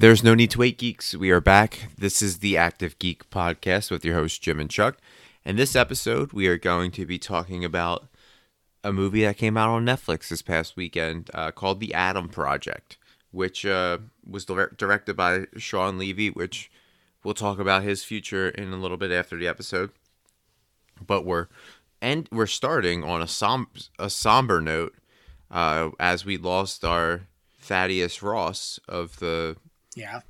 There's no need to wait, geeks. We are back. This is the Active Geek Podcast with your hosts, Jim and Chuck. In this episode, we are going to be talking about a movie that came out on Netflix this past weekend uh, called The Adam Project, which uh, was dir- directed by Shawn Levy, which we'll talk about his future in a little bit after the episode. But we're and we're starting on a som- a somber note uh, as we lost our Thaddeus Ross of the Yeah.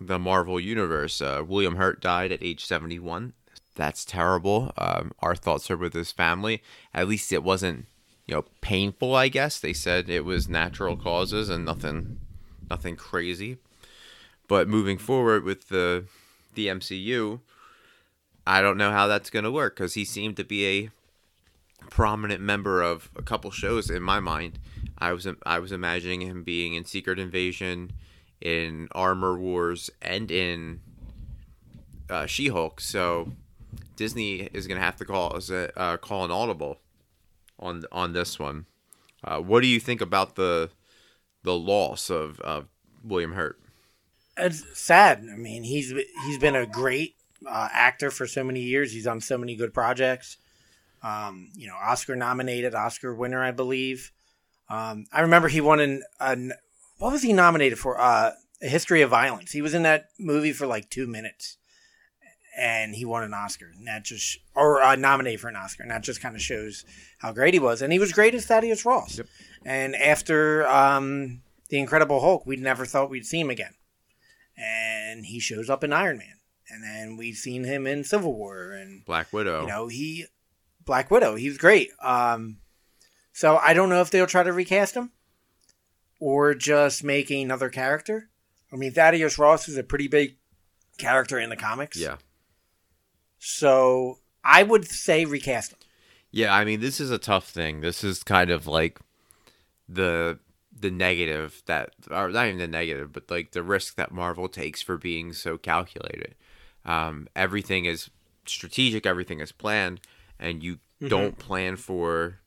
the Marvel Universe. Uh, William Hurt died at age 71. That's terrible. Um, our thoughts are with his family. At least it wasn't, you know, painful. I guess they said it was natural causes and nothing, nothing crazy. But moving forward with the the MCU, I don't know how that's going to work because he seemed to be a prominent member of a couple shows in my mind. I was I was imagining him being in Secret Invasion, in Armor Wars, and in uh, She-Hulk. So Disney is gonna have to call uh, call an audible on on this one. Uh, what do you think about the the loss of, of William Hurt? It's sad. I mean, he's he's been a great uh, actor for so many years. He's on so many good projects. Um, you know, Oscar nominated, Oscar winner, I believe. Um, I remember he won an, an what was he nominated for? Uh, a History of Violence. He was in that movie for like two minutes, and he won an Oscar. And that just or uh, nominated for an Oscar, and that just kind of shows how great he was. And he was great as Thaddeus Ross. Yep. And after um, the Incredible Hulk, we never thought we'd see him again and he shows up in Iron Man, and then we've seen him in Civil War, and Black Widow. you know he Black Widow. He's great. Um, so I don't know if they'll try to recast him or just making another character. I mean, Thaddeus Ross is a pretty big character in the comics. yeah. So I would say recast him. Yeah, I mean, this is a tough thing. This is kind of like the the negative that, or not even the negative, but like the risk that Marvel takes for being so calculated. Um, everything is strategic, everything is planned, and you don't plan for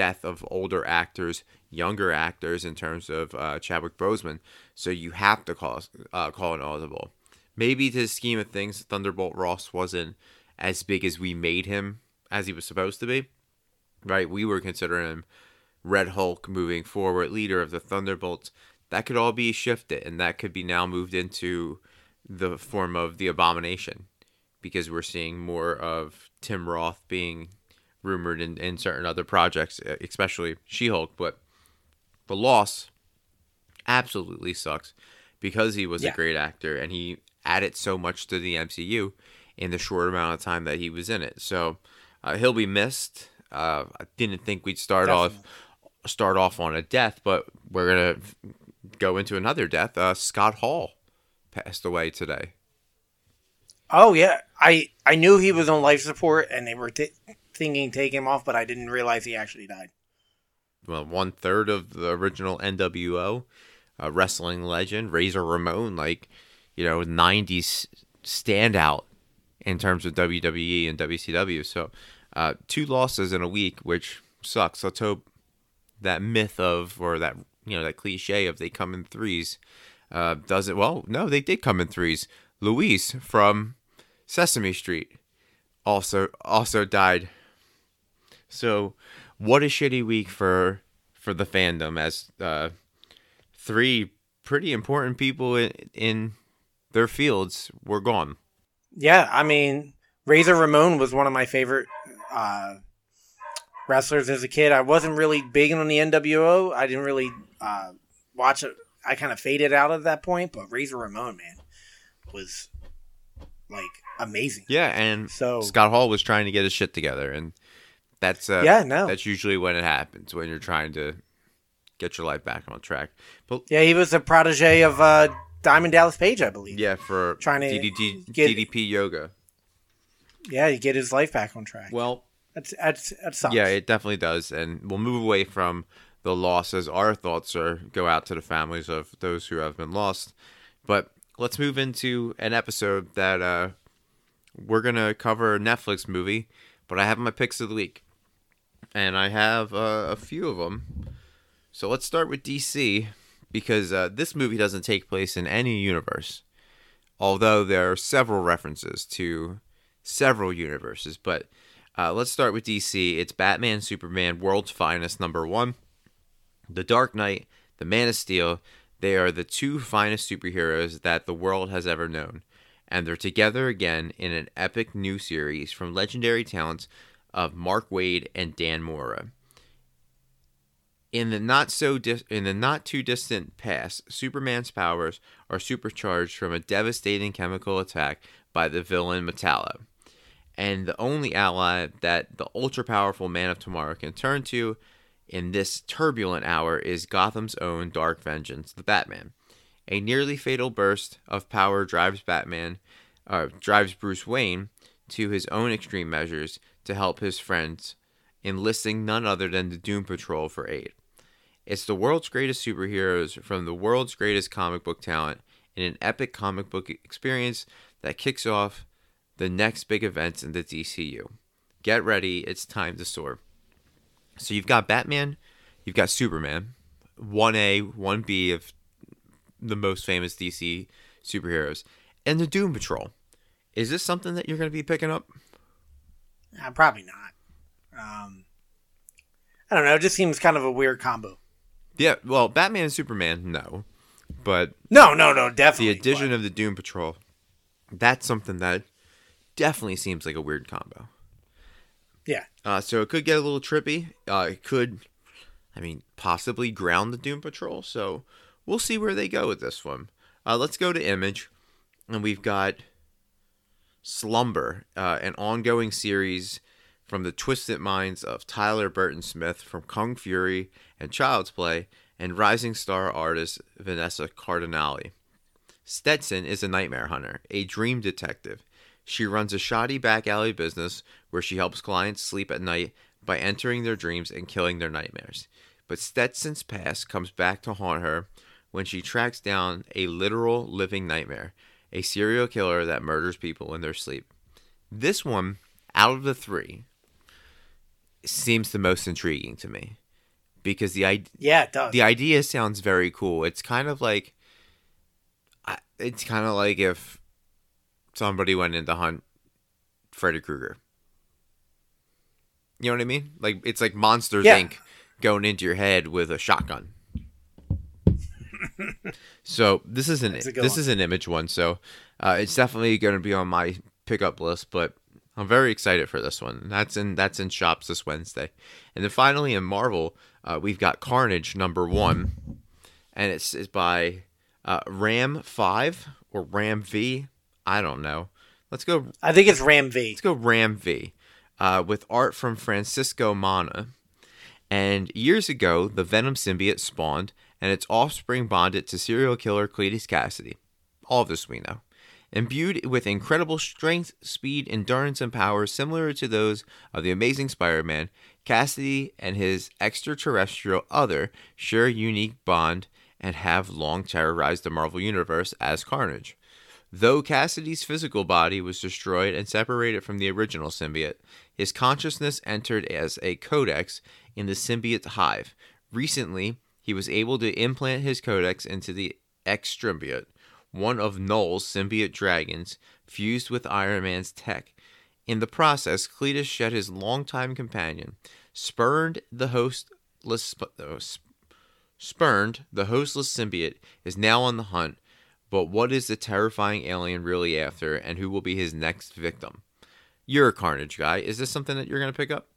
death of older actors, younger actors in terms of uh, Chadwick Boseman. So you have to call uh, call an audible. Maybe to the scheme of things, Thunderbolt Ross wasn't as big as we made him as he was supposed to be. Right? We were considering him Red Hulk moving forward, leader of the Thunderbolts. That could all be shifted, and that could be now moved into the form of the Abomination, because we're seeing more of Tim Roth being rumored in, in certain other projects, especially She Hulk. But the loss absolutely sucks because he was Yeah. a great actor and he added so much to the MCU in the short amount of time that he was in it. So uh, he'll be missed. Uh, I didn't think we'd start off start off on a death, but we're gonna go into another death. Uh, Scott Hall passed away today. Oh yeah, I I knew he was on life support, and they were t- thinking take him off, but I didn't realize he actually died. well, one third of the original NWO wrestling legend, Razor Ramon, like you know, '90s standout in terms of WWE and WCW. So, uh, two losses in a week, which sucks. Let's hope that myth of or that you know that cliche of they come in threes uh, does it. Well, no, they did come in threes. Luis from Sesame Street also also died so, what a shitty week for for the fandom as uh, three pretty important people in, in their fields were gone. Yeah, I mean, Razor Ramon was one of my favorite uh, wrestlers as a kid. I wasn't really big on the NWO. I didn't really uh, watch it. I kind of faded out at that point, but Razor Ramon, man, was like amazing. Yeah, and So- Scott Hall was trying to get his shit together, and that's uh, Yeah, no. that's usually when it happens when you're trying to get your life back on track. But Yeah, he was a protege of uh, Diamond Dallas Page, I believe. yeah, for Trying to DDT, get- DDP yoga. Yeah, you get his life back on track. Well, That's that's that sucks. Yeah, it definitely does, and we'll move away from the losses. Our thoughts are go out to the families of those who have been lost, but let's move into an episode that uh, we're gonna cover a Netflix movie. But I have my picks of the week, and I have uh, a few of them. So let's start with DC. because uh, this movie doesn't take place in any universe, although there are several references to several universes. But uh, let's start with DC. It's Batman, Superman, World's Finest, number one. The Dark Knight, The Man of Steel. They are the two finest superheroes that the world has ever known. And they're together again in an epic new series from legendary talents of Mark Waid and Dan Mora. In the not so in the not too distant past, Superman's powers are supercharged from a devastating chemical attack by the villain Metallo. And the only ally that the ultra powerful Man of Tomorrow can turn to in this turbulent hour is Gotham's own Dark Vengeance, the Batman. A nearly fatal burst of power drives Batman, uh, drives Bruce Wayne to his own extreme measures to help his friends, enlisting none other than the Doom Patrol for aid. It's the world's greatest superheroes from the world's greatest comic book talent in an epic comic book experience that kicks off the next big events in the DCU. Get ready, it's time to soar. So you've got Batman, you've got Superman, 1A, 1B of the most famous DC superheroes, and the Doom Patrol. Is this something that you're going to be picking up? Uh, probably not. Um, I don't know. It just seems kind of a weird combo. Yeah, well, Batman and Superman, no. But No, no, no, definitely. the addition but- of the Doom Patrol, that's something that definitely seems like a weird combo. yeah, Uh, so it could get a little trippy. Uh, it could, I mean, possibly ground the Doom Patrol. So we'll see where they go with this one. Uh, let's go to Image, and we've got Slumber, uh, an ongoing series from the twisted minds of Tyler Burton Smith from Kung Fury and Child's Play, and rising star artist Vanessa Cardinale. Stetson is a nightmare hunter, a dream detective. She runs a shoddy back alley business where she helps clients sleep at night by entering their dreams and killing their nightmares. But Stetson's past comes back to haunt her when she tracks down a literal living nightmare, a serial killer that murders people in their sleep. This one, out of the three, seems the most intriguing to me because the idea yeah, it does. the idea sounds very cool. It's kind of like it's kind of like if somebody went in to hunt Freddy Krueger. You know what I mean? Like it's like Monsters Yeah. Inc. going into your head with a shotgun. So this is an That's a good this one. is an image one. So uh, it's definitely going to be on my pickup list. But I'm very excited for this one. That's in that's in shops this Wednesday, and then finally in Marvel, uh, we've got Carnage number one, and it's, it's by uh, Ram Five or Ram V. I don't know. Let's go. I think it's Ram V. Let's go Ram V, uh, with art from Francisco Manna. And years ago, the Venom symbiote spawned, and its offspring bonded to serial killer Cletus Kasady. All of this we know. Imbued with incredible strength, speed, endurance, and power similar to those of the Amazing Spider Man, Kasady and his extraterrestrial other share a unique bond and have long terrorized the Marvel Universe as Carnage. Though Kasady's physical body was destroyed and separated from the original symbiote, his consciousness entered as a codex in the symbiote hive. Recently, he was able to implant his codex into the extrembiote, one of Knull's symbiote dragons, fused with Iron Man's tech. In the process, Cletus shed his longtime companion, spurned the hostless, sp- sp- spurned the hostless symbiote, is now on the hunt. But what is the terrifying alien really after, and who will be his next victim? You're a Carnage guy. Is this something that you're going to pick up?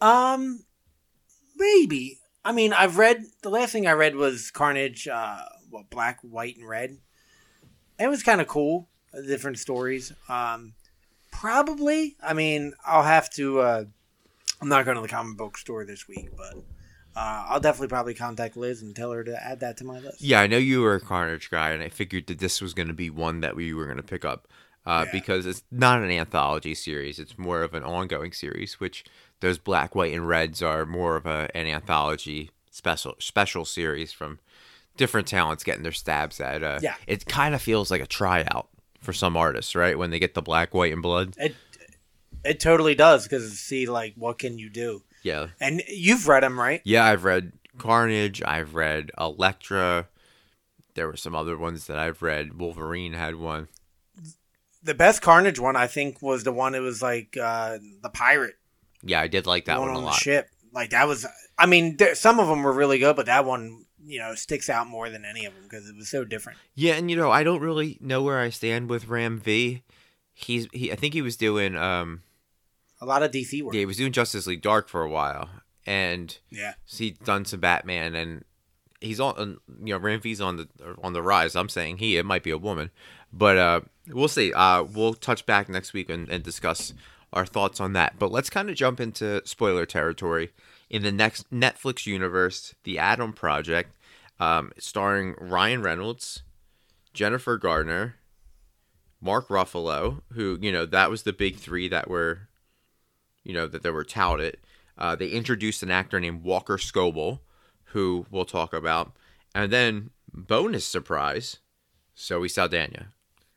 Um, maybe. I mean, I've read the last thing I read was Carnage. Uh, what black, white, and red. It was kind of cool. uh, Different stories. Um, probably. I mean, I'll have to. Uh, I'm not going to the comic book store this week, but uh, I'll definitely probably contact Liz and tell her to add that to my list. Yeah, I know you were a Carnage guy, and I figured that this was going to be one that we were going to pick up uh, Yeah. because it's not an anthology series; it's more of an ongoing series. Which those black, white, and reds are more of a, an anthology special special series from different talents getting their stabs at. Uh, Yeah. it kind of feels like a tryout for some artists, right? When they get the black, white, and blood. It it totally does because see, like, what can you do? Yeah, And you've read them, right? yeah. I've read Carnage. I've read Elektra. There were some other ones that I've read. Wolverine had one. The best Carnage one, I think, was the one It was like uh, the pirate Yeah, I did like that one one a on the lot. ship. Like that was, I mean, there, some of them were really good, but that one, you know, sticks out more than any of them because it was so different. Yeah, and you know, I don't really know where I stand with Ram V. He's he. I think he was doing um. A lot of DC work. Yeah, he was doing Justice League Dark for a while, and Yeah. so he's done some Batman, and he's on. You know, Ram V's on the on the rise. I'm saying he. It might be a woman, but uh, we'll see. Uh, we'll touch back next week and, and discuss our thoughts on that. But let's kind of jump into spoiler territory. In the next Netflix universe, The Adam Project, um, starring Ryan Reynolds, Jennifer Gardner, Mark Ruffalo, who you know that was the big three that were, you know, that they were touted. Uh, they introduced an actor named Walker Scoble, who we'll talk about, and then bonus surprise, Zoe Saldana.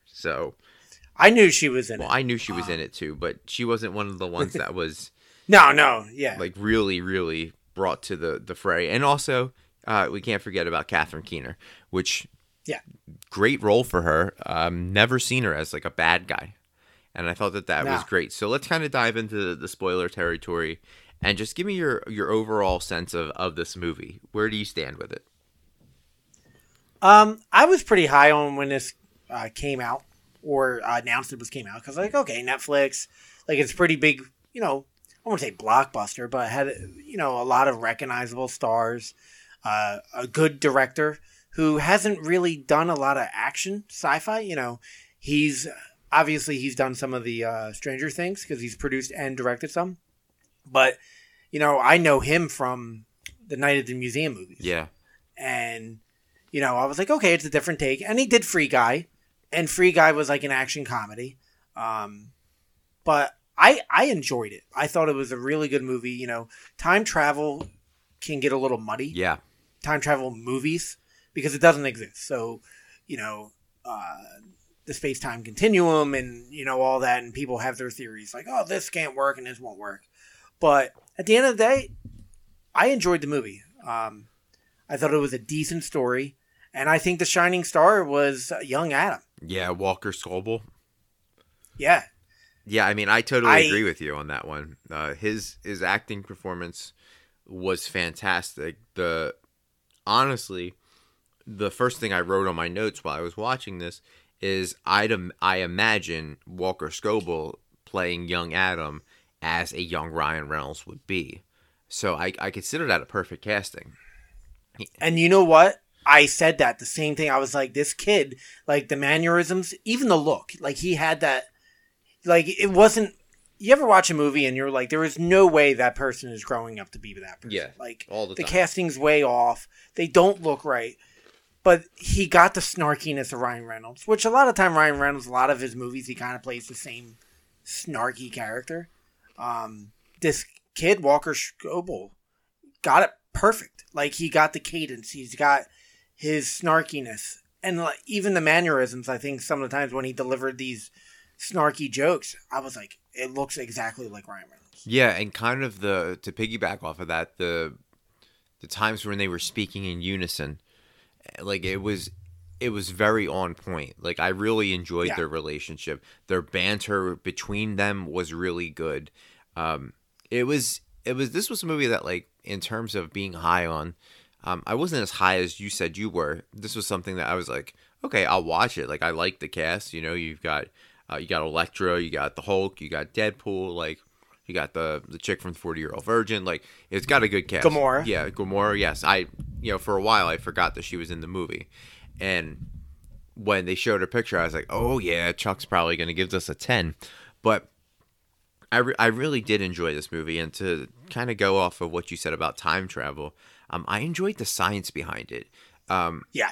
So, I knew she was in well, it. I knew she was in it too, but she wasn't one of the ones that was No, no, yeah. like really, really brought to the the fray. And also, uh, we can't forget about Catherine Keener, which Yeah. great role for her. Um, never seen her as like a bad guy, and I thought that that was great. So let's kind of dive into the, the spoiler territory, and just give me your your overall sense of of this movie. Where do you stand with it? Um, I was pretty high on when this uh, came out or uh, announced it was came out because like okay, Netflix, like it's pretty big. You know, I won't say blockbuster, but had you know a lot of recognizable stars, uh, a good director who hasn't really done a lot of action sci-fi. You know, he's obviously he's done some of the uh, Stranger Things because he's produced and directed some, but you know I know him from the Night at the Museum movies Yeah, and you know i was like okay it's a different take and he did free guy and free guy was like an action comedy. Um but i i enjoyed it. I thought it was a really good movie you know. Time travel can get a little muddy. Yeah, time travel movies because it doesn't exist. So you know uh the space-time continuum and you know all that and people have their theories like oh this can't work and this won't work. But at the end of the day i enjoyed the movie. Um i thought it was a decent story and i think the shining star was uh, young adam yeah. Walker Scoble. yeah Yeah, I mean, I totally I- agree with you on that one. Uh, his his acting performance was fantastic. The honestly, the first thing I wrote on my notes while I was watching this is I'd im- I imagine Walker Scoble playing young Adam as a young Ryan Reynolds would be. So I, I consider that a perfect casting. And you know what? I said that the same thing. I was like, this kid, like the mannerisms, even the look, like he had that, like it wasn't. You ever watch a movie and you're like, there is no way that person is growing up to be that person. Yeah, like all the the time. casting's way off. They don't look right. But he got the snarkiness of Ryan Reynolds, which a lot of time Ryan Reynolds, a lot of his movies, he kind of plays the same snarky character. Um, this kid Walker Scoble got it perfect. Like he got the cadence, he's got his snarkiness, and like, even the mannerisms. I think some of the times when he delivered these snarky jokes, I was like, it looks exactly like Ryan Reynolds. Yeah, and kind of the to piggyback off of that, the the times when they were speaking in unison, like it was it was very on point. Like I really enjoyed Yeah. their relationship. Their banter between them was really good. Um it was it was this was a movie that like in terms of being high on um I wasn't as high as you said you were. This was something that I was like, okay, I'll watch it. Like I like the cast, you know, you've got uh, you got Elektra, you got the Hulk, you got Deadpool, like you got the the chick from Forty Year Old Virgin. Like it's got a good cast. Gamora. Yeah, Gamora. Yes, I you know for a while I forgot that she was in the movie, and when they showed her picture, I was like, oh yeah, Chuck's probably gonna give this a ten, but. I, re- I really did enjoy this movie, and to kind of go off of what you said about time travel, um, I enjoyed the science behind it. Um, Yeah,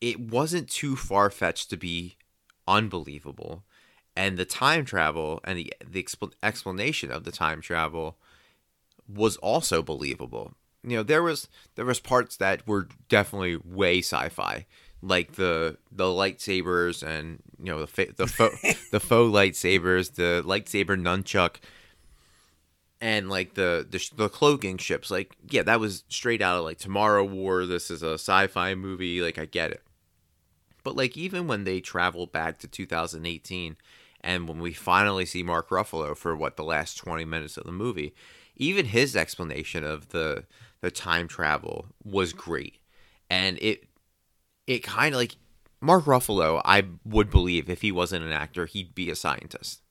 it wasn't too far fetched to be unbelievable, and the time travel and the the expl- explanation of the time travel was also believable. You know, there was there was parts that were definitely way sci-fi, like the the lightsabers and you know the fa- the faux the faux lightsabers, the lightsaber nunchuck. And like the, the the cloaking ships like yeah that was straight out of like tomorrow war this is a sci-fi movie like i get it. But like even when they travel back to 2018 and when we finally see mark ruffalo for what the last 20 minutes of the movie even his explanation of the the time travel was great. And it it kind of like mark ruffalo i would believe if he wasn't an actor he'd be a scientist.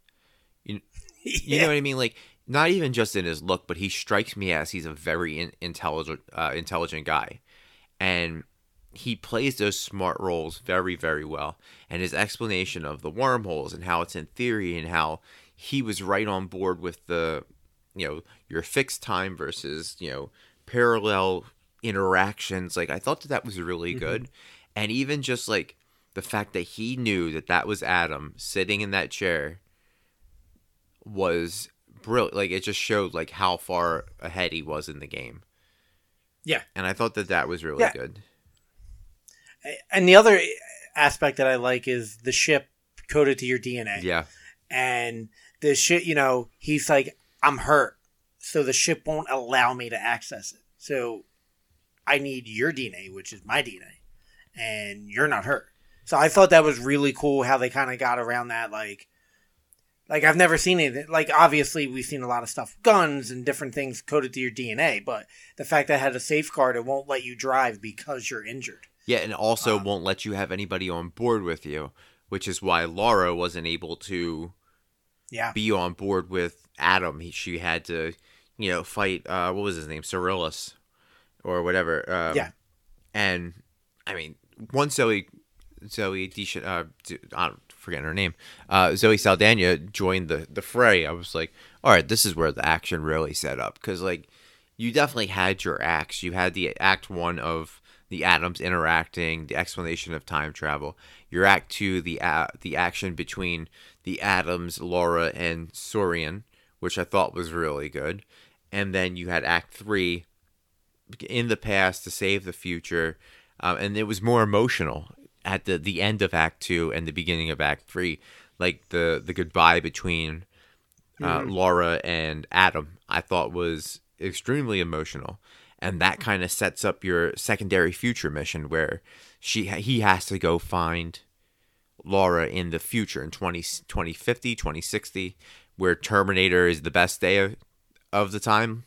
You, you Yeah. know what i mean? Like not even just in his look, but he strikes me as he's a very in, intelligent, uh, intelligent guy, and he plays those smart roles very, very well. And his explanation of the wormholes and how it's in theory and how he was right on board with the, you know, your fixed time versus you know parallel interactions. Like I thought that that was really good, and even just like the fact that he knew that that was Adam sitting in that chair was brilliant. Like it just showed like how far ahead he was in the game, Yeah. and I thought that that was really Yeah. good. And the other aspect that I like is the ship coded to your DNA. Yeah, And the shit, you know, he's like, I'm hurt. So the ship won't allow me to access it. So I need your DNA, which is my DNA. And you're not hurt. So I thought that was really cool how they kind of got around that. Like, like I've never seen it. Like, obviously, we've seen a lot of stuff, guns and different things coded to your DNA. But the fact that it had a safeguard, it won't let you drive because you're injured. yeah, and also Um, won't let you have anybody on board with you, which is why Laura wasn't able to Yeah. be on board with Adam. He, she had to, you know, fight. Uh, what was his name, Cyrillus, or whatever. Um, Yeah. And I mean, once Zoe, Zoe Desch- uh, forgetting her name, uh, Zoe Saldana joined the the fray. I was like, all right, this is where the action really set up because like you definitely had your acts. You had the act one of the Adams interacting, the explanation of time travel. Your act two, the uh, the action between the Adams, Laura and Sorian, which I thought was really good. And then you had act three, in the past to save the future, um, and it was more emotional at the the end of Act Two and the beginning of Act Three, like the the goodbye between uh, Laura and Adam. I thought was extremely emotional, and that kind of sets up your secondary future mission where she he has to go find Laura in the future in 20, 2050, 2060, where Terminator is the best day of, of the time.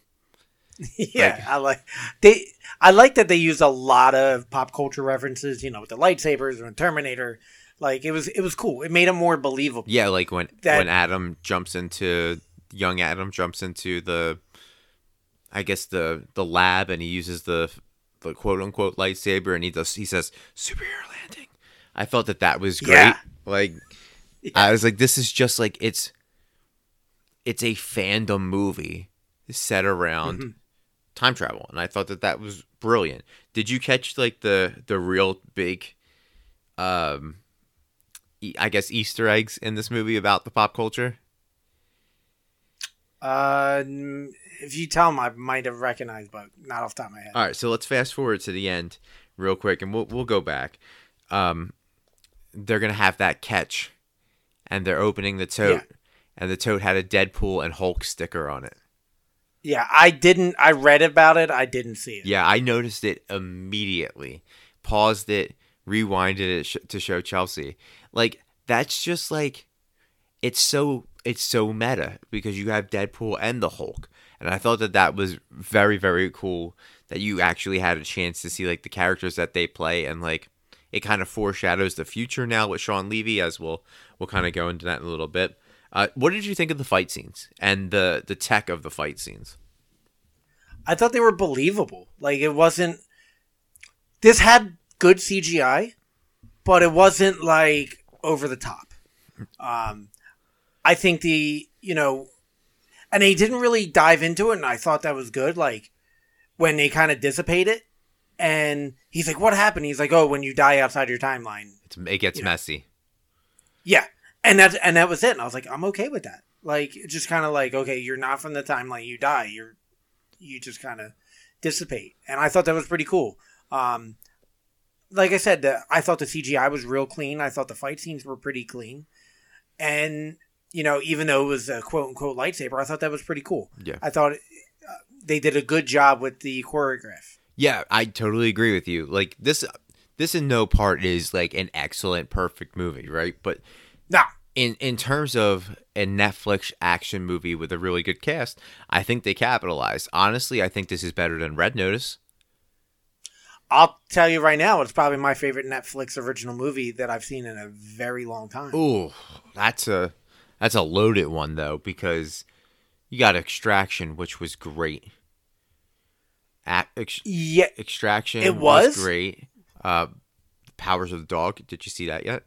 yeah, I like they. I like that they use a lot of pop culture references. You know, with the lightsabers and Terminator. Like it was, it was cool. It made it more believable. Yeah, like when That- when Adam jumps into young Adam jumps into the, I guess the the lab and he uses the the quote unquote lightsaber and he does he says superhero landing. I felt that that was great. Yeah. Like I was like, this is just like it's it's a fandom movie set around Mm-hmm. Time travel, and I thought that that was brilliant. Did you catch like the the real big, um, e- I guess Easter eggs in this movie about the pop culture? Uh, if you tell them, I might have recognized, but not off the top of my head. All right, so let's fast forward to the end real quick, and we'll we'll go back. Um, they're gonna have that catch, and they're opening the tote, and the tote had a Deadpool and Hulk sticker on it. Yeah, I didn't. I read about it. I didn't see it. Yeah, I noticed it immediately. Paused it, rewinded it sh- to show Chelsea. Like that's just like it's so it's so meta because you have Deadpool and the Hulk. And I thought that that was very very cool that you actually had a chance to see like the characters that they play and like it kind of foreshadows the future now with Shawn Levy as we'll we'll kind of go into that in a little bit. Uh, what did you think of the fight scenes and the the tech of the fight scenes? I thought they were believable. Like it wasn't. This had good CGI, but it wasn't like over the top. Um, I think the you know, and they didn't really dive into it, and I thought that was good. Like when they kind of dissipate it, and he's like, "What happened?" He's like, "Oh, when you die outside your timeline." It's, it gets Yeah. messy. Yeah, and that's and that was it. And I was like, I'm okay with that. Like, just kind of like, okay, you're not from the timeline. You die. You're you just kind of dissipate. And I thought that was pretty cool. Um, like I said, the, I thought the CGI was real clean. I thought the fight scenes were pretty clean, and you know, even though it was a quote unquote lightsaber, I thought that was pretty cool. Yeah. I thought uh, they did a good job with the choreograph. Yeah, I totally agree with you. Like this this in no part is like an excellent perfect movie, right? But Nah, in in terms of a Netflix action movie with a really good cast, I think they capitalized. Honestly, I think this is better than Red Notice. I'll tell you right now, it's probably my favorite Netflix original movie that I've seen in a very long time. Ooh, that's a that's a loaded one though because you got Extraction, which was great. Ac ex- Yeah, Extraction It was? great. Uh, Powers of the Dog. Did you see that yet?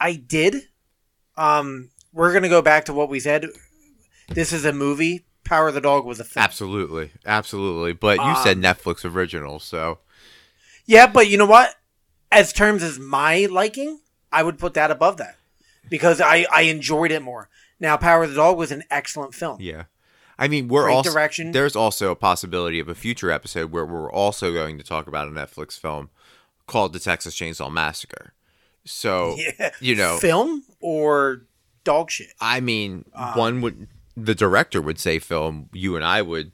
I did. Um, we're gonna go back to what we said. This is a movie. Power of the Dog was a film. Absolutely, absolutely. But you said Um, Netflix original, so Yeah, but you know what? As terms as my liking, I would put that above that because I I enjoyed it more. Now, Power of the Dog was an excellent film. yeah. I mean, we're Great also direction. there's also a possibility of a future episode where we're also going to talk about a Netflix film called The Texas Chainsaw Massacre. So Yeah, you know, film or dog shit. I mean, Um, one would the director would say film. You and I would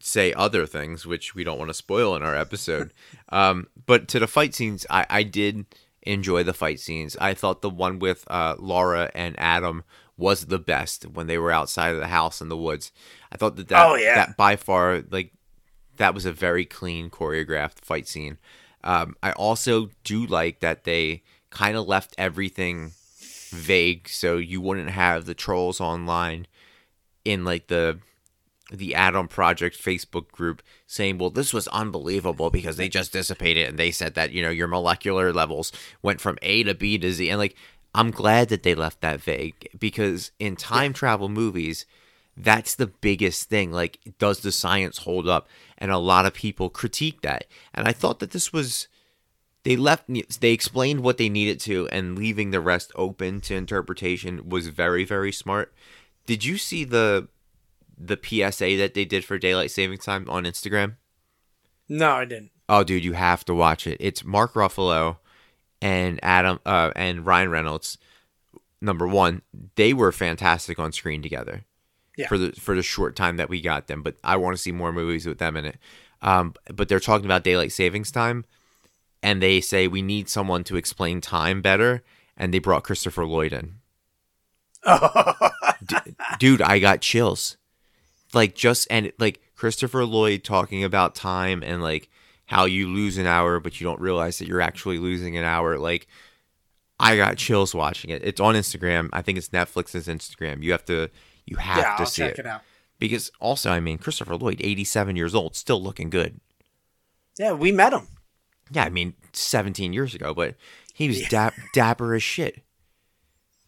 say other things, which we don't want to spoil in our episode. um, but to the fight scenes, I, I did enjoy the fight scenes. I thought the one with uh, Laura and Adam was the best when they were outside of the house in the woods. I thought that that, Oh, yeah. that by far like that was a very clean choreographed fight scene. Um, I also do like that they kind of left everything vague so you wouldn't have the trolls online in like the the Adam Project Facebook group saying, "Well, this was unbelievable because they just dissipated and they said that, you know, your molecular levels went from A to B to Z." And like I'm glad that they left that vague because in time travel movies, that's the biggest thing. Like, does the science hold up? And a lot of people critique that. And I thought that this was they left they explained what they needed to and leaving the rest open to interpretation was very very smart. Did you see the the psa that they did for daylight saving time on instagram? No, I didn't. oh dude you have to watch it. It's mark ruffalo and adam uh, and ryan reynolds number one. They were fantastic on screen together Yeah. for the for the short time that we got them but i want to see more movies with them in it. Um, but they're talking about daylight savings time and they say we need someone to explain time better and they brought christopher lloyd in. D- dude i got chills. Like just and like christopher lloyd talking about time and like how you lose an hour but you don't realize that you're actually losing an hour like i got chills watching it. It's on instagram. I think it's netflix's instagram. You have to you have yeah, to I'll see check it. it out. because also i mean christopher lloyd 87 years old still looking good. Yeah, we met him. Yeah i mean 17 years ago but he was Yeah. dap- dapper as shit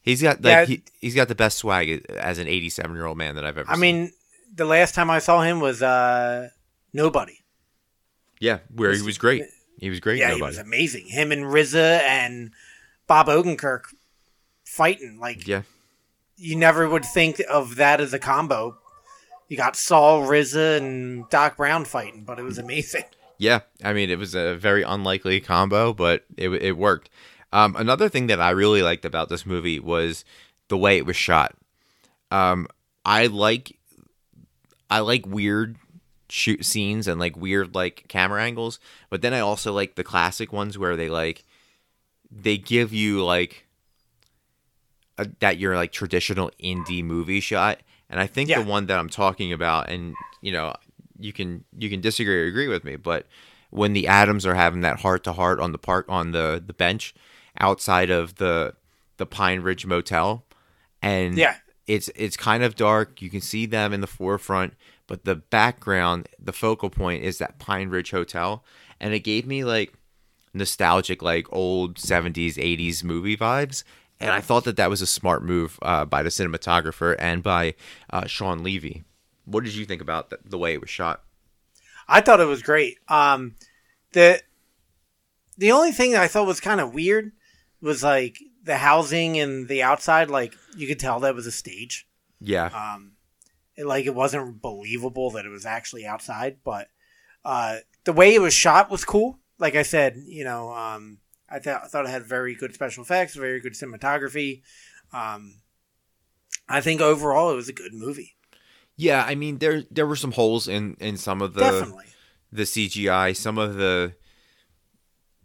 he's got like Yeah. he, he's got the best swag as an 87 year old man that i've ever I seen mean, the last time I saw him was uh nobody. yeah where he was great he was great Yeah, he was amazing. Him and RZA and Bob Odenkirk fighting like yeah you never would think of that as a combo. You got Saul, RZA, and Doc Brown fighting, but it was amazing. Yeah, I mean, it was a very unlikely combo, but it it worked. Um, another thing that I really liked about this movie was the way it was shot. Um, I like I like weird shoot scenes and like weird like camera angles, but then I also like the classic ones where they like they give you like a, that you're like traditional indie movie shot, and I think Yeah. the one that I'm talking about, and you know, you can you can disagree or agree with me, but when the Adams are having that heart to heart on the park on the the bench outside of the the Pine Ridge Motel, and Yeah. it's it's kind of dark. You can see them in the forefront, but the background, the focal point is that Pine Ridge Hotel, and it gave me like nostalgic, like old '70s, '80s movie vibes. And I thought that that was a smart move uh, by the cinematographer and by uh, Shawn Levy. What did you think about the, the way it was shot? I thought it was great. Um, the the only thing that I thought was kind of weird was like the housing and the outside. Like you could tell that was a stage. Yeah, Um, it, like it wasn't believable that it was actually outside, but uh, the way it was shot was cool. Like I said, you know, um, I, th- I thought it had very good special effects, very good cinematography. Um, I think overall it was a good movie. Yeah, I mean there there were some holes in in some of the Definitely. the CGI, some of the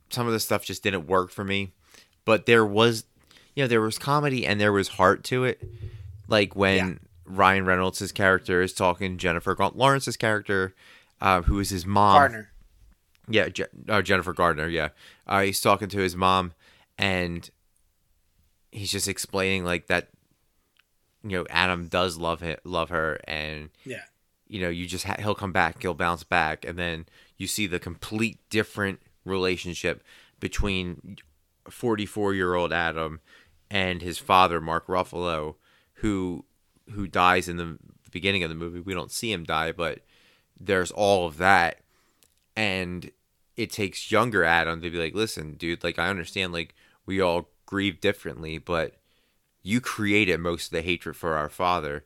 some of the stuff just didn't work for me. But there was you know, there was comedy and there was heart to it. Like when Yeah. Ryan Reynolds' character is talking to Jennifer Lawrence's character, uh, who is his mom. Gardner. Yeah, Je- uh, Jennifer Gardner. Yeah, uh, he's talking to his mom, and he's just explaining like that. You know, Adam does love him, love her, and Yeah. you know, you just ha- he'll come back, he'll bounce back, and then you see the complete different relationship between forty-four year old Adam and his father, Mark Ruffalo, who who dies in the beginning of the movie. We don't see him die, but there's all of that and it takes younger Adam to be like, listen, dude, like I understand, like we all grieve differently, but you created most of the hatred for our father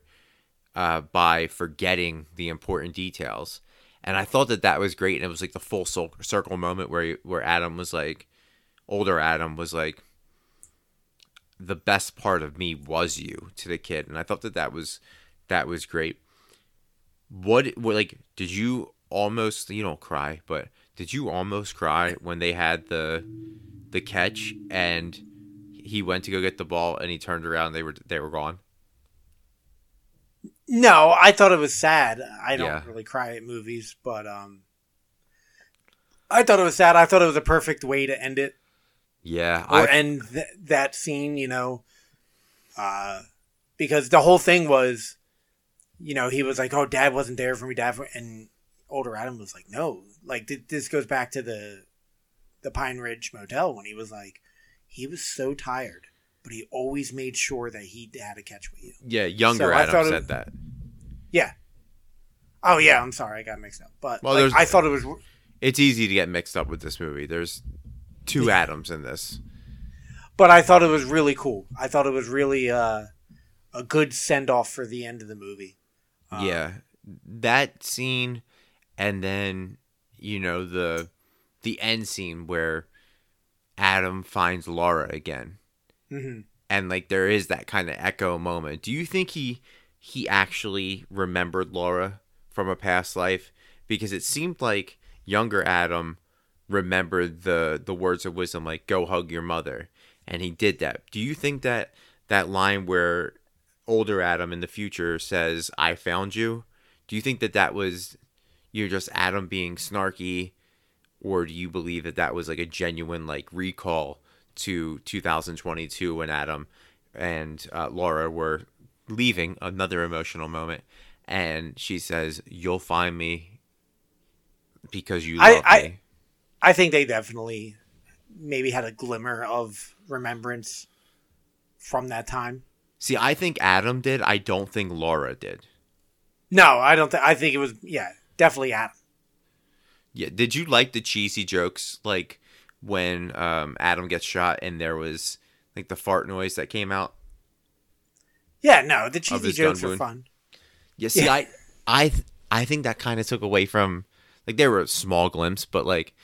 uh, by forgetting the important details. And I thought that that was great, and it was like the full circle moment where where Adam was like, older Adam was like, the best part of me was you to the kid, and I thought that that was that was great. What, what like did you almost you don't cry, but did you almost cry when they had the the catch and he went to go get the ball and he turned around and they were they were gone? No, I thought it was sad. I don't Yeah. really cry at movies, but um, I thought it was sad. I thought it was a perfect way to end it Yeah, or I end th- that scene. You know, uh, because the whole thing was, you know, he was like, "Oh, Dad wasn't there for me, Dad," for-" and older Adam was like, "No." Like th- this goes back to the the Pine Ridge Motel when he was like, he was so tired, but he always made sure that he had a catch with you. yeah younger So I Adam thought it- said that. Yeah. Oh yeah, I'm sorry, I got mixed up. But Well, like, I thought it was It's easy to get mixed up with this movie. There's two Adams in this. but I thought it was really cool. I thought it was really uh, a good send off for the end of the movie. Uh, yeah that scene and then you know the the end scene where adam finds laura again. Hmm and like there is that kind of echo moment. Do you think he he actually remembered laura from a past life? Because it seemed like younger adam remembered the the words of wisdom like go hug your mother. And he did that. Do you think that that line where older adam in the future says i found you do you think that that was you're just adam being snarky or do you believe that that was like a genuine like recall to 2022 when adam and uh, laura were leaving another emotional moment and she says you'll find me because you I- love I- me I think they definitely maybe had a glimmer of remembrance from that time. see i think adam did i don't think laura did No, I don't. think I think it was yeah, definitely Adam. Yeah. Did you like the cheesy jokes like when um, Adam gets shot and there was like the fart noise that came out? Yeah, no, the cheesy jokes were fun. Yeah. See, Yeah. I I th- I think that kind of took away from like there were a small glimpse, but like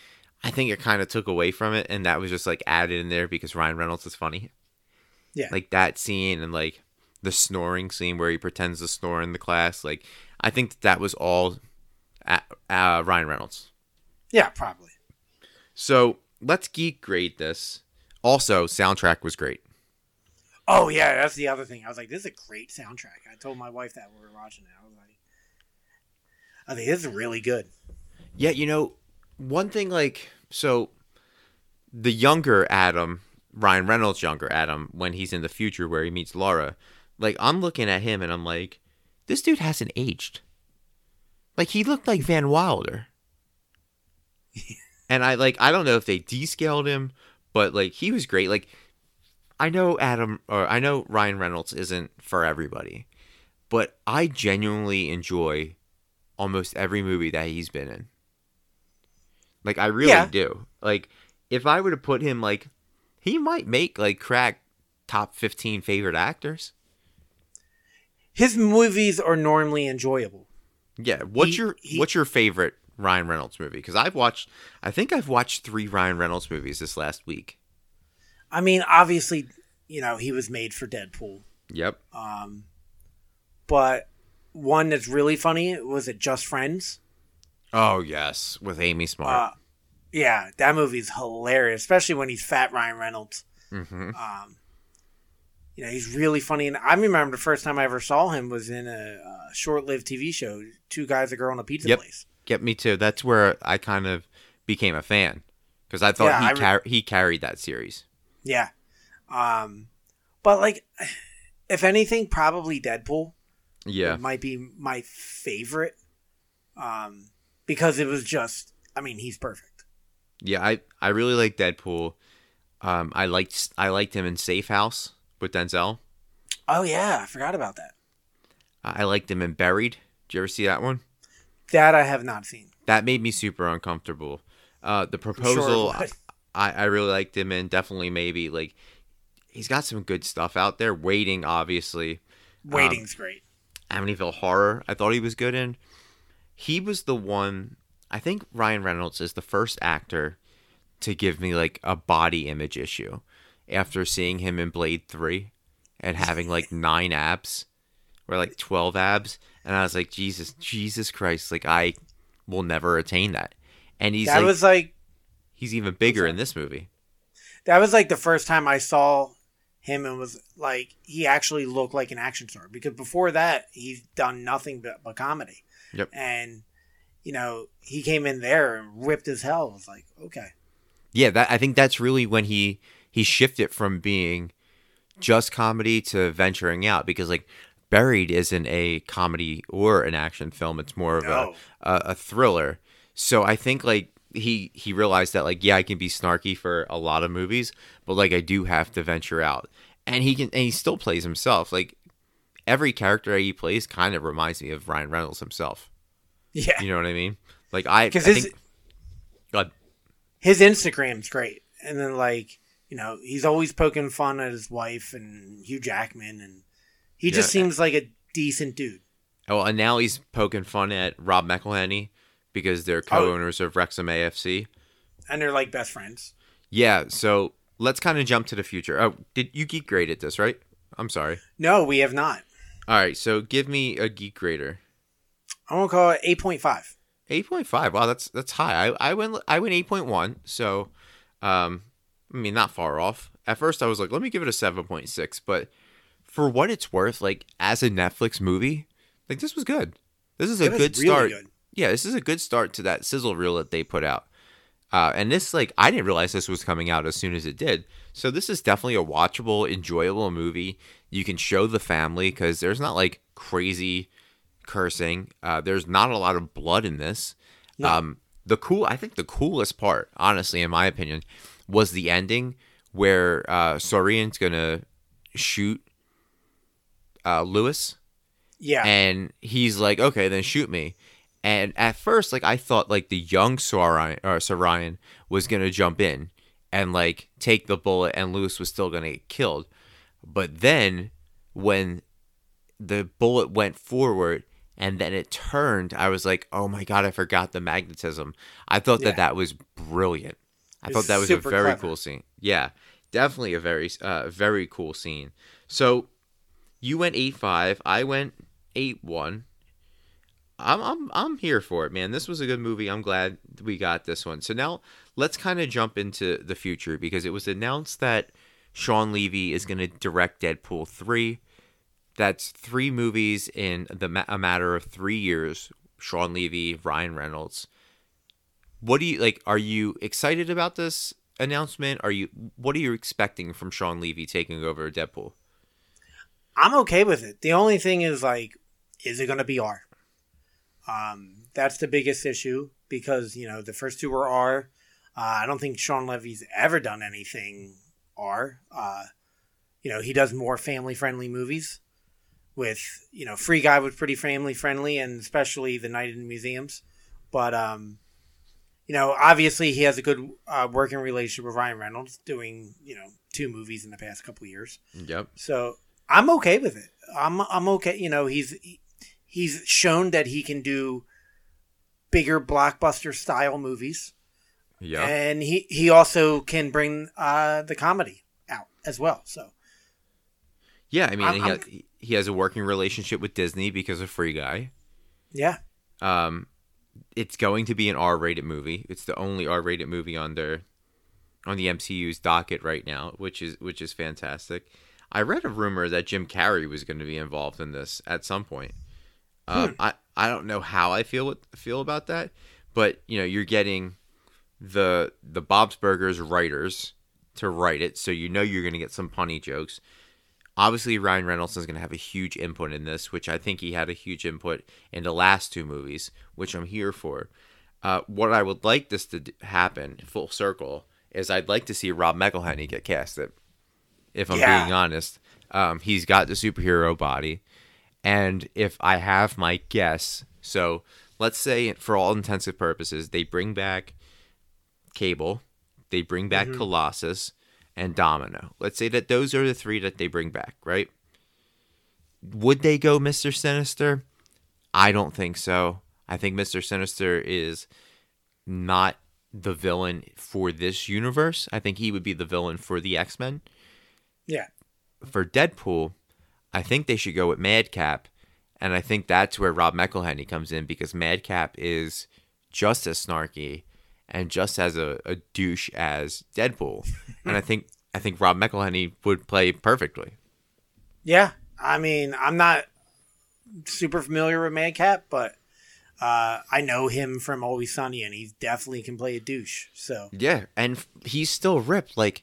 I think it kind of took away from it, and that was just like added in there because Ryan Reynolds is funny. Yeah. Like that scene and like the snoring scene where he pretends to snore in the class. Like I think that, that was all uh, uh, Ryan Reynolds. Yeah, probably. So let's geek grade this. Also, soundtrack was great. Oh yeah, that's the other thing. I was like, this is a great soundtrack. I told my wife that we were watching it. I was like, I think this is really good. Yeah, you know, one thing like so the younger Adam, Ryan Reynolds younger Adam, when he's in the future where he meets Laura, like I'm looking at him and I'm like, this dude hasn't aged. Like he looked like Van Wilder. and I like I don't know if they descaled him, but like he was great. Like I know Adam or I know Ryan Reynolds isn't for everybody, but I genuinely enjoy almost every movie that he's been in. Like I really Yeah. do. Like if I were to put him like he might make like crack top 15 favorite actors. His movies are normally enjoyable. Yeah, what's He- your he- what's your favorite Ryan Reynolds movie? Cuz I've watched I think I've watched 3 Ryan Reynolds movies this last week. I mean, obviously, you know, he was made for Deadpool. Yep. Um, but one that's really funny was it Just Friends? Oh yes, with Amy Smart. Uh, yeah, that movie's hilarious, especially when he's fat Ryan Reynolds. mm-hmm. Um, you know, he's really funny. And I remember the first time I ever saw him was in a, a short-lived TV show, Two Guys, a Girl, and a Pizza Yep. Place. Get me too. That's where I kind of became a fan because I thought Yeah, he I re- car- he carried that series. Yeah. Um, but like, if anything, probably Deadpool. Yeah. might be my favorite. Um, because it was just, I mean, he's perfect. Yeah, I, I really like Deadpool. Um, I liked I liked him in Safe House with Denzel. Oh yeah, I forgot about that. I liked him in Buried. Did you ever see that one? That I have not seen. That made me super uncomfortable. Uh, the I'm sure proposal. I, I really liked him in. Definitely, maybe like he's got some good stuff out there. Waiting, obviously. Waiting's great. Amityville Horror, I thought he was good in. He was the one. I think Ryan Reynolds is the first actor to give me like a body image issue after seeing him in Blade Three and having like nine abs or like twelve abs, and I was like, Jesus, Jesus Christ, like I will never attain that. And he's that like, was like he's even bigger in this movie. that was like the first time I saw him and was like he actually looked like an action star because before that he's done nothing but, but comedy. Yep. And you know he came in there and ripped as hell. I was like, okay, Yeah, that I think that's really when he he shifted from being just comedy to venturing out because like Buried isn't a comedy or an action film; it's more of No. a, a a thriller. So I think like he he realized that like yeah, I can be snarky for a lot of movies, but like I do have to venture out, and he can and he still plays himself. Like every character he plays kind of reminds me of Ryan Reynolds himself. yeah. You know what I mean? Like I, I Because his think. God, his Instagram's great, and then like you know he's always poking fun at his wife and Hugh Jackman, and he just Yeah. seems like a decent dude. Oh, and now he's poking fun at Rob McElhenney because they're co-owners of Wrexham AFC. And they're like best friends. Yeah, so let's kind of jump to the future. Oh, did you geek graded this right? I'm sorry. No, we have not. All right, so give me a geek grader. I'm gonna call it eight point five. Eight point five. Wow, that's that's high. I, I went I went eight point one. So, um, I mean not far off. At first, I was like, let me give it a seven point six. But for what it's worth, like as a Netflix movie, like this was good. This is a good really start. good. Yeah, this is a good start to that sizzle reel that they put out. Uh, and this, like, I didn't realize this was coming out as soon as it did. So this is definitely a watchable, enjoyable movie. You can show the family because there's not like crazy cursing. Uh, there's not a lot of blood in this. No. Um, the cool, I think the coolest part, honestly, in my opinion, was the ending where uh, Sorian's gonna shoot uh, Louis Yeah, and he's like, okay, then shoot me. And at first, like I thought, like the young Sorian or Sorian was gonna jump in and like take the bullet, and Louis was still gonna get killed. But then, when the bullet went forward and then it turned, I was like, oh my god, I forgot the magnetism. I thought Yeah. that that was brilliant. I It's thought that was a very clever. cool scene. Yeah, definitely a very, uh, very cool scene. So you went eight five. I went eight one. I'm I'm I'm here for it, man. This was a good movie. I'm glad we got this one. So now let's kind of jump into the future because it was announced that Shawn Levy is going to direct Deadpool three. That's three movies in the ma- a matter of three years. Shawn Levy, Ryan Reynolds. What do you like? Are you excited about this announcement? Are you? What are you expecting from Shawn Levy taking over Deadpool? I'm okay with it. The only thing is like, is it gonna be R? Um, that's the biggest issue because you know the first two were R. Uh, I don't think Shawn Levy's ever done anything R. Uh, you know, he does more family friendly movies. With you know, Free Guy was pretty family friendly, and especially the Night in the Museums. But um, you know, obviously he has a good uh, working relationship with Ryan Reynolds, doing you know two movies in the past couple of years. Yep. So I'm okay with it. I'm I'm okay. You know, he's he's shown that he can do bigger blockbuster style movies, Yeah. and he he also can bring uh, the comedy out as well. So Yeah, I mean, he, I'm- he has a working relationship with Disney because of Free Guy. Yeah. Um, it's going to be an R-rated movie. It's the only R-rated movie on their on the MCU's docket right now, which is which is fantastic. I read a rumor that Jim Carrey was going to be involved in this at some point. Um, I I don't know how I feel feel about that, but you know, you're getting the the Bob's Burgers writers to write it, so you know you're going to get some punny jokes. Obviously, Ryan Reynolds is going to have a huge input in this, which I think he had a huge input in the last two movies, which I'm here for. Uh, what I would like this to d- happen, full circle, is I'd like to see Rob McElhenney get casted. If I'm Yeah. being honest, um, he's got the superhero body, and if I have my guess, so let's say for all intensive purposes, they bring back Cable, they bring back Colossus, and Domino. Let's say that those are the three that they bring back, right? Would they go Mr. Sinister? I don't think so. I think Mr. Sinister is not the villain for this universe. I think he would be the villain for the X Men. Yeah. For Deadpool, I think they should go with Madcap, and I think that's where Rob McElhenney comes in because Madcap is just as snarky and just as a, a douche as Deadpool, and I think I think Rob McElhenney would play perfectly. Yeah. I mean, I'm not super familiar with Madcap, but uh, I know him from Always Sunny, and he definitely can play a douche. So Yeah, and f- he's still ripped. Like,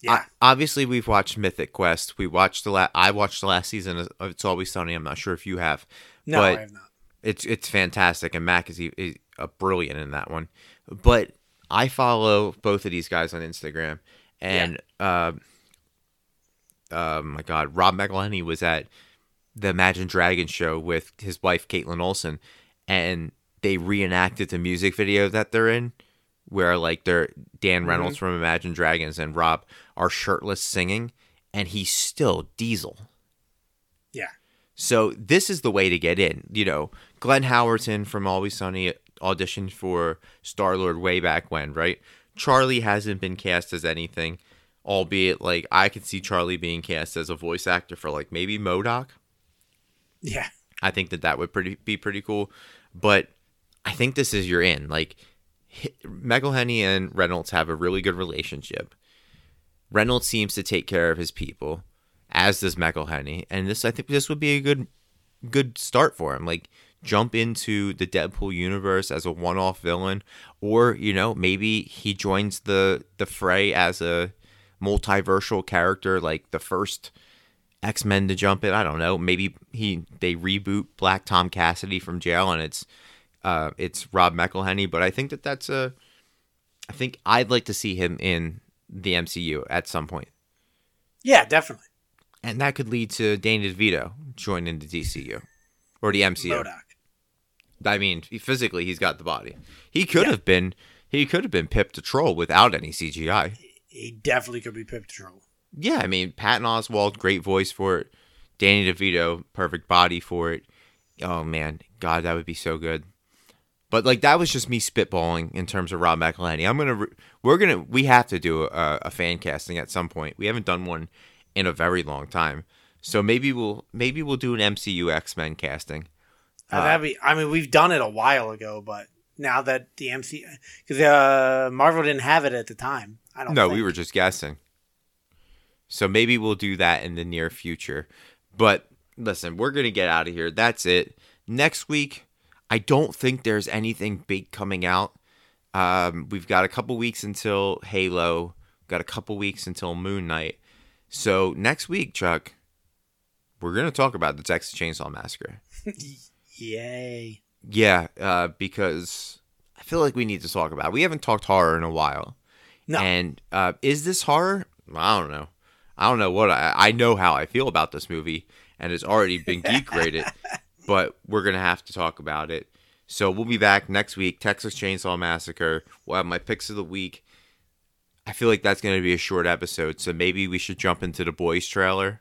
yeah, I- obviously we've watched Mythic Quest. We watched the last. I watched the last season of It's Always Sunny. I'm not sure if you have. no, but I have not. it's it's fantastic, and Mac is, is a brilliant in that one. But I follow both of these guys on Instagram, and uh, uh, my God, Rob McElhenney was at the Imagine Dragons show with his wife Kaitlin Olson, and they reenacted the music video that they're in, where like they're Dan Reynolds from Imagine Dragons and Rob are shirtless singing, and he's still Diesel. Yeah, So this is the way to get in. You know, Glenn Howerton from Always Sunny auditioned for Star Lord way back when, right? Charlie hasn't been cast as anything, albeit like I could see Charlie being cast as a voice actor for like maybe MODOK. yeah, I think that that would pretty be pretty cool. But I think this is your in. Like McElhenney and Reynolds have a really good relationship. Reynolds seems to take care of his people, as does McElhenney, and this I think this would be a good good start for him. Like jump into the Deadpool universe as a one-off villain, or you know maybe he joins the the fray as a multiversal character, like the first X Men to jump in. I don't know. Maybe he they reboot Black Tom Cassidy from jail, and it's uh it's Rob McElhenney. But I think that that's a. I think I'd like to see him in the MCU at some point, yeah, definitely. and that could lead to Danny DeVito joining the DCU or the MCU. MODOK. I mean, physically, he's got the body. He could have been. He could have been Pip the Troll without any CGI. He definitely could be Pip Troll. Yeah, I mean, Patton Oswalt, great voice for it. Danny DeVito, perfect body for it. Oh man, God, that would be so good. But like that was just me spitballing in terms of Rob McElhenney. I'm gonna, re- we're gonna, we have to do a, a fan casting at some point. We haven't done one in a very long time, so maybe we'll, maybe we'll do an MCU X Men casting. Uh, that'd be. I mean, we've done it a while ago, but now that the MC, because uh, Marvel didn't have it at the time. I don't. No, think. we were just guessing. So maybe we'll do that in the near future. But listen, we're going to get out of here. That's it. Next week, I don't think there's anything big coming out. Um, we've got a couple weeks until Halo, got a couple weeks until Moon Knight. So next week, Chuck, we're going to talk about the Texas Chainsaw Massacre. Yay! Yeah, uh, because I feel like we need to talk about it. We haven't talked horror in a while. No, And uh, is this horror? I don't know. I don't know what I. I know how I feel about this movie, and it's already been geek rated. But we're gonna have to talk about it. So we'll be back next week. Texas Chainsaw Massacre. We'll have my picks of the week. I feel like that's gonna be a short episode, so maybe we should jump into the boys trailer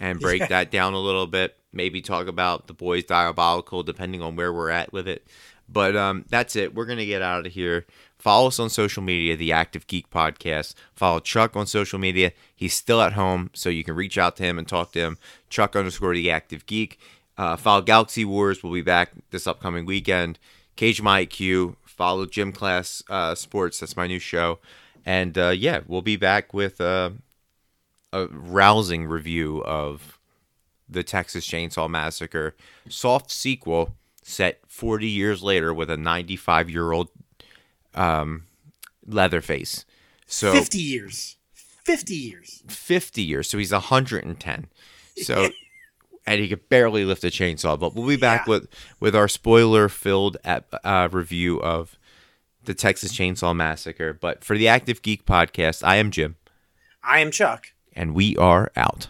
and break Yeah. that down a little bit. Maybe talk about the boys diabolical, depending on where we're at with it. But um, that's it. We're gonna get out of here. Follow us on social media, the Active Geek Podcast. Follow Chuck on social media. He's still at home, so you can reach out to him and talk to him. Chuck underscore the Active Geek. Uh, follow Galaxy Wars. We'll be back this upcoming weekend. Cage My IQ. Follow Gym Class uh, Sports. That's my new show. And uh, yeah, we'll be back with uh, a rousing review of the Texas Chainsaw Massacre soft sequel set 40 years later with a 95 year old um, Leatherface. So 50 years. 50 years. 50 years. So he's 110. So and he could barely lift a chainsaw. But we'll be back Yeah. with with our spoiler filled uh, review of the Texas Chainsaw Massacre. But for the Active Geek podcast, I am Jim, I am Chuck. and we are out.